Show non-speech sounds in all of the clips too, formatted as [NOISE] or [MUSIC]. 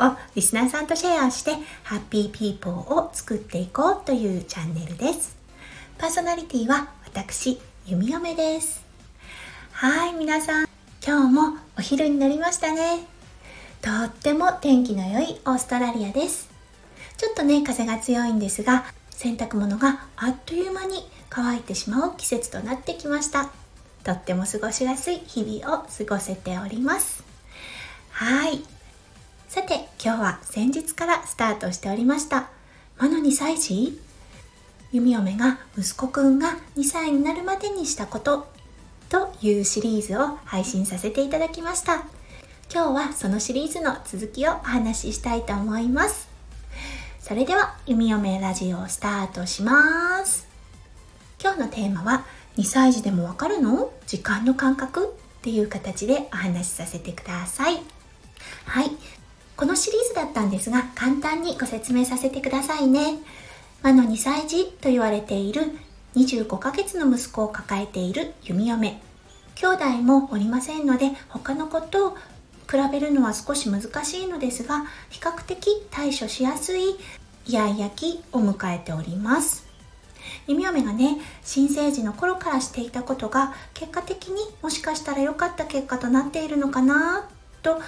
をリスナーさんとシェアしてハッピーピーポーを作っていこうというチャンネルです。パーソナリティは私、弓嫁です。はい、皆さん、今日もお昼になりましたね。とっても天気の良いオーストラリアです。ちょっとね、風が強いんですが、洗濯物があっという間に乾いてしまう季節となってきました。とっても過ごしやすい日々を過ごせております。はい。さて今日は先日からスタートしておりました。魔の2歳児弓嫁が息子くんが2歳になるまでにしたこと。というシリーズを配信させていただきました。今日はそのシリーズの続きをお話ししたいと思います。それでは弓嫁ラジオをスタートします。今日のテーマは2歳児でもわかるの？時間の感覚？っていう形でお話しさせてください。はい。このシリーズだったんですが、簡単にご説明させてくださいね。魔の2歳児と言われている25ヶ月の息子を抱えている弓嫁。兄弟もおりませんので、他の子と比べるのは少し難しいのですが、比較的対処しやすいイヤイヤ期を迎えております。弓嫁がね、新生児の頃からしていたことが、結果的にもしかしたら良かった結果となっているのかなと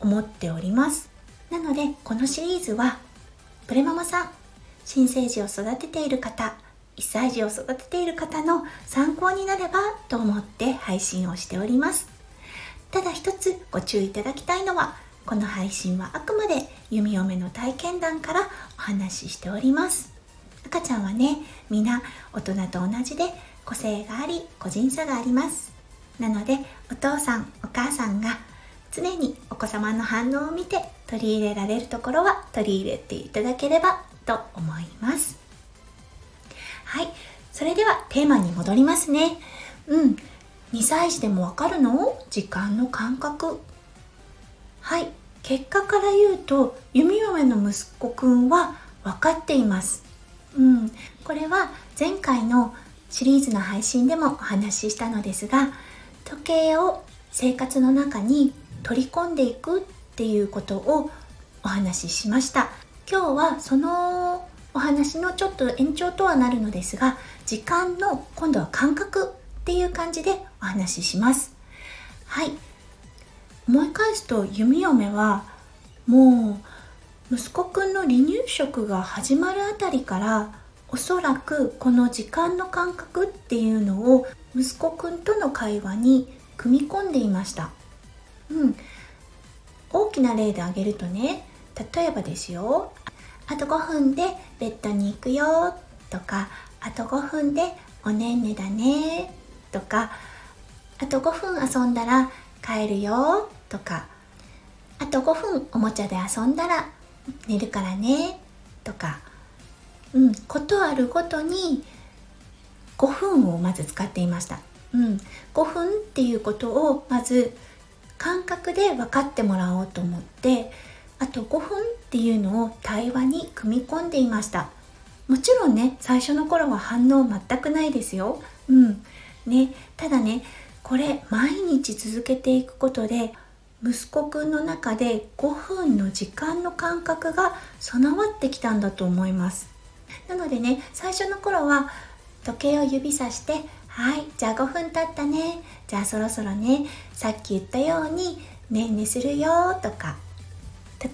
思っております。なのでこのシリーズはプレママさん新生児を育てている方1歳児を育てている方の参考になればと思って配信をしております。ただ一つご注意いただきたいのはこの配信はあくまで弓嫁の体験談からお話ししております。赤ちゃんはね皆大人と同じで個性があり個人差があります。なのでお父さんお母さんが常にお子様の反応を見て取り入れられるところは取り入れていただければと思います。はい。それではテーマに戻りますね。うん。2歳児でもわかるの？時間の感覚。はい。結果から言うと弓嫁の息子くんは分かっています。うん。これは前回のシリーズの配信でもお話ししたのですが時計を生活の中に取り込んでいくっていうことをお話ししました。今日はそのお話のちょっと延長とはなるのですが時間の今度は感覚っていう感じでお話しします。はい。思い返すと弓嫁はもう息子くんの離乳食が始まるあたりからおそらくこの時間の感覚っていうのを息子くんとの会話に組み込んでいました。うん、きな例で挙げるとね例えばですよ。あと5分でベッドに行くよとかあと5分でおねんねだねとかあと5分遊んだら帰るよとかあと5分おもちゃで遊んだら寝るからねとか。うんことあるごとに5分をまず使っていました、うん、5分っていうことをまず感覚で分かってもらおうと思ってあと5分っていうのを対話に組み込んでいました。もちろんね最初の頃は反応全くないですよ。うん。ねただねこれ毎日続けていくことで息子くんの中で5分の時間の感覚が備わってきたんだと思います。なのでね最初の頃は時計を指さしてはいじゃあ5分経ったね。じゃあそろそろねさっき言ったようにねんねするよとか。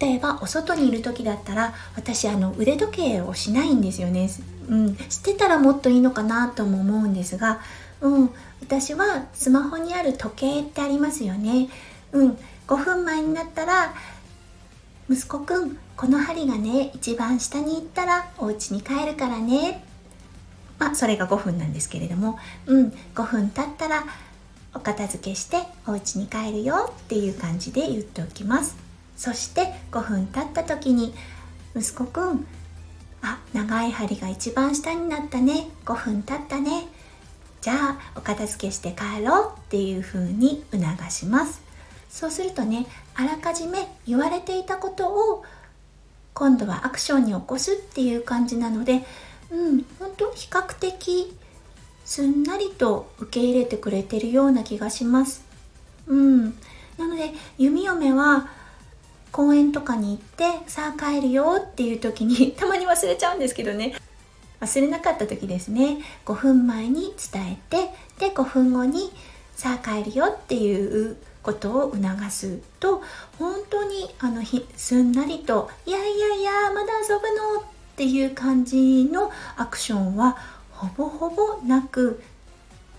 例えばお外にいる時だったら私あの腕時計をしないんですよね。うんしてたらもっといいのかなとも思うんですがうん私はスマホにある時計ってありますよね。うん5分前になったら息子くんこの針がね一番下に行ったらお家に帰るからねまあ、それが5分なんですけれども、うん、5分経ったらお片付けしてお家に帰るよっていう感じで言っておきます。そして5分経った時に息子くんあ長い針が一番下になったね。5分経ったね。じゃあお片付けして帰ろうっていう風に促します。そうするとねあらかじめ言われていたことを今度はアクションに起こすっていう感じなのでうん本当比較的すんなりと受け入れてくれてるような気がします。うん。なので弓嫁は公園とかに行ってさあ帰るよっていう時に [LAUGHS] たまに忘れちゃうんですけどね。忘れなかった時ですね。5分前に伝えてで5分後にさあ帰るよっていうことを促すと本当にあのすんなりと「いやいやいやまだ遊ぶの」っていう感じのアクションはほぼほぼなく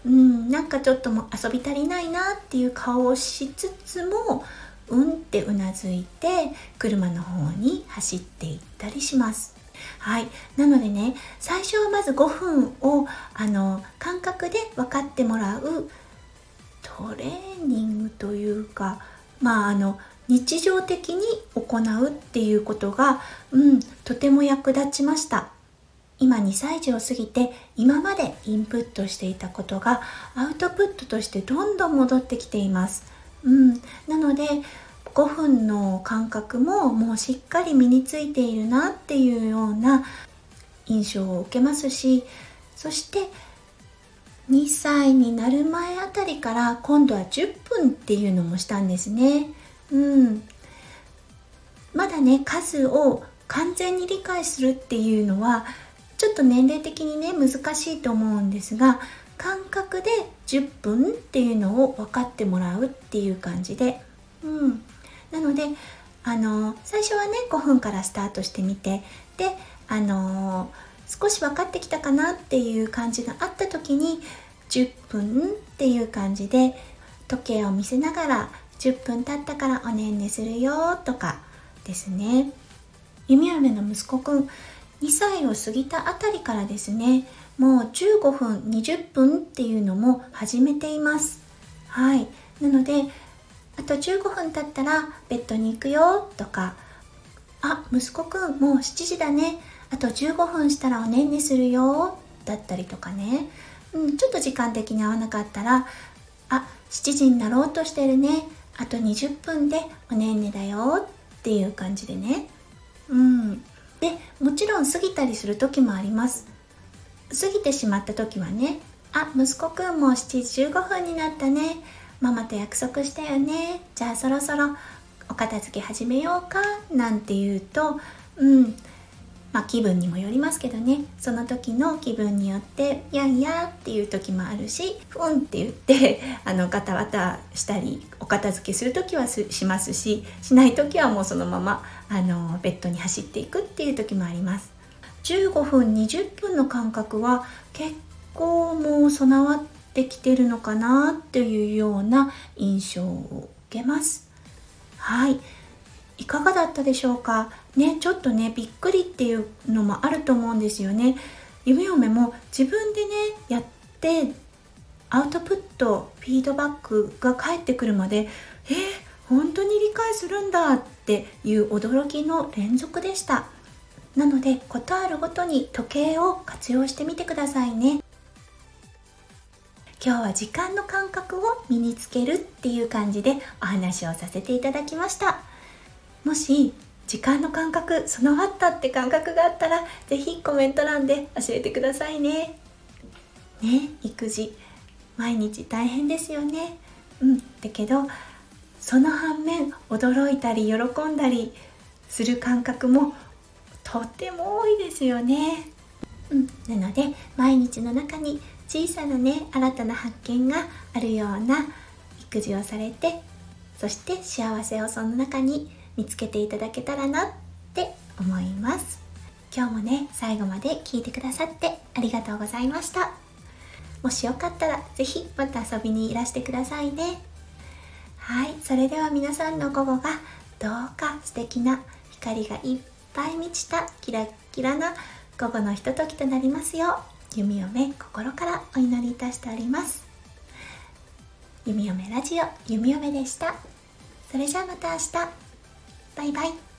うんなんかちょっとも遊び足りないなっていう顔をしつつもうんってうなずいて車の方に走っていったりします。はい、なのでね最初はまず5分をあの感覚で分かってもらうトレーニングというかまああの日常的に行うっていうことが、うん、とても役立ちました。今2歳児を過ぎて今までインプットしていたことがアウトプットとしてどんどん戻ってきています。うん、なので5分の感覚ももうしっかり身についているなっていうような印象を受けますしそして2歳になる前あたりから今度は10分っていうのもしたんですね。うん。まだね、数を完全に理解するっていうのはちょっと年齢的にね難しいと思うんですが感覚で10分っていうのを分かってもらうっていう感じで、うん、なのであの最初はね5分からスタートしてみてであの少し分かってきたかなっていう感じがあった時に10分っていう感じで時計を見せながら10分経ったからおねんねするよとかですね。弓嫁の息子くん2歳を過ぎたあたりからですねもう15分20分っていうのも始めています。はい。なのであと15分経ったらベッドに行くよとかあ息子くんもう7時だね。あと15分したらおねんねするよだったりとかね、うん、ちょっと時間的に合わなかったらあ7時になろうとしてるね。あと20分でおねんねだよっていう感じでね。うん。でもちろん過ぎたりする時もあります。過ぎてしまった時はねあ息子くんも7時15分になったね。ママと約束したよね。じゃあそろそろお片付け始めようか。なんて言うとうん。まあ気分にもよりますけどね。その時の気分によって「やんや」っていう時もあるし「ふん」って言って [LAUGHS] あのガタガタしたりお片付けする時はしますししない時はもうそのままあのベッドに走っていくっていう時もあります。15分20分の間隔は結構もう備わってきてるのかなっていうような印象を受けます。はい。いかがだったでしょうか？ねちょっとねびっくりっていうのもあると思うんですよね。夢嫁も自分でねやってアウトプットフィードバックが返ってくるまでえー、本当に理解するんだっていう驚きの連続でした。なので事あるごとに時計を活用してみてくださいね。今日は時間の感覚を身につけるっていう感じでお話をさせていただきました。もし時間の感覚備わったって感覚があったら是非コメント欄で教えてくださいね。ね育児毎日大変ですよね。うん。だけどその反面驚いたり喜んだりする感覚もとっても多いですよね。うん、なので毎日の中に小さなね新たな発見があるような育児をされてそして幸せをその中に見つけていただけたらなって思います。今日もね最後まで聞いてくださってありがとうございました。もしよかったら是非また遊びにいらしてくださいね。はいそれでは皆さんの午後がどうか素敵な光がいっぱい満ちたキラッキラな午後のひとときとなりますよう弓嫁心からお祈りいたしております。弓嫁ラジオ弓嫁でした。それじゃあまた明日。バイバイ。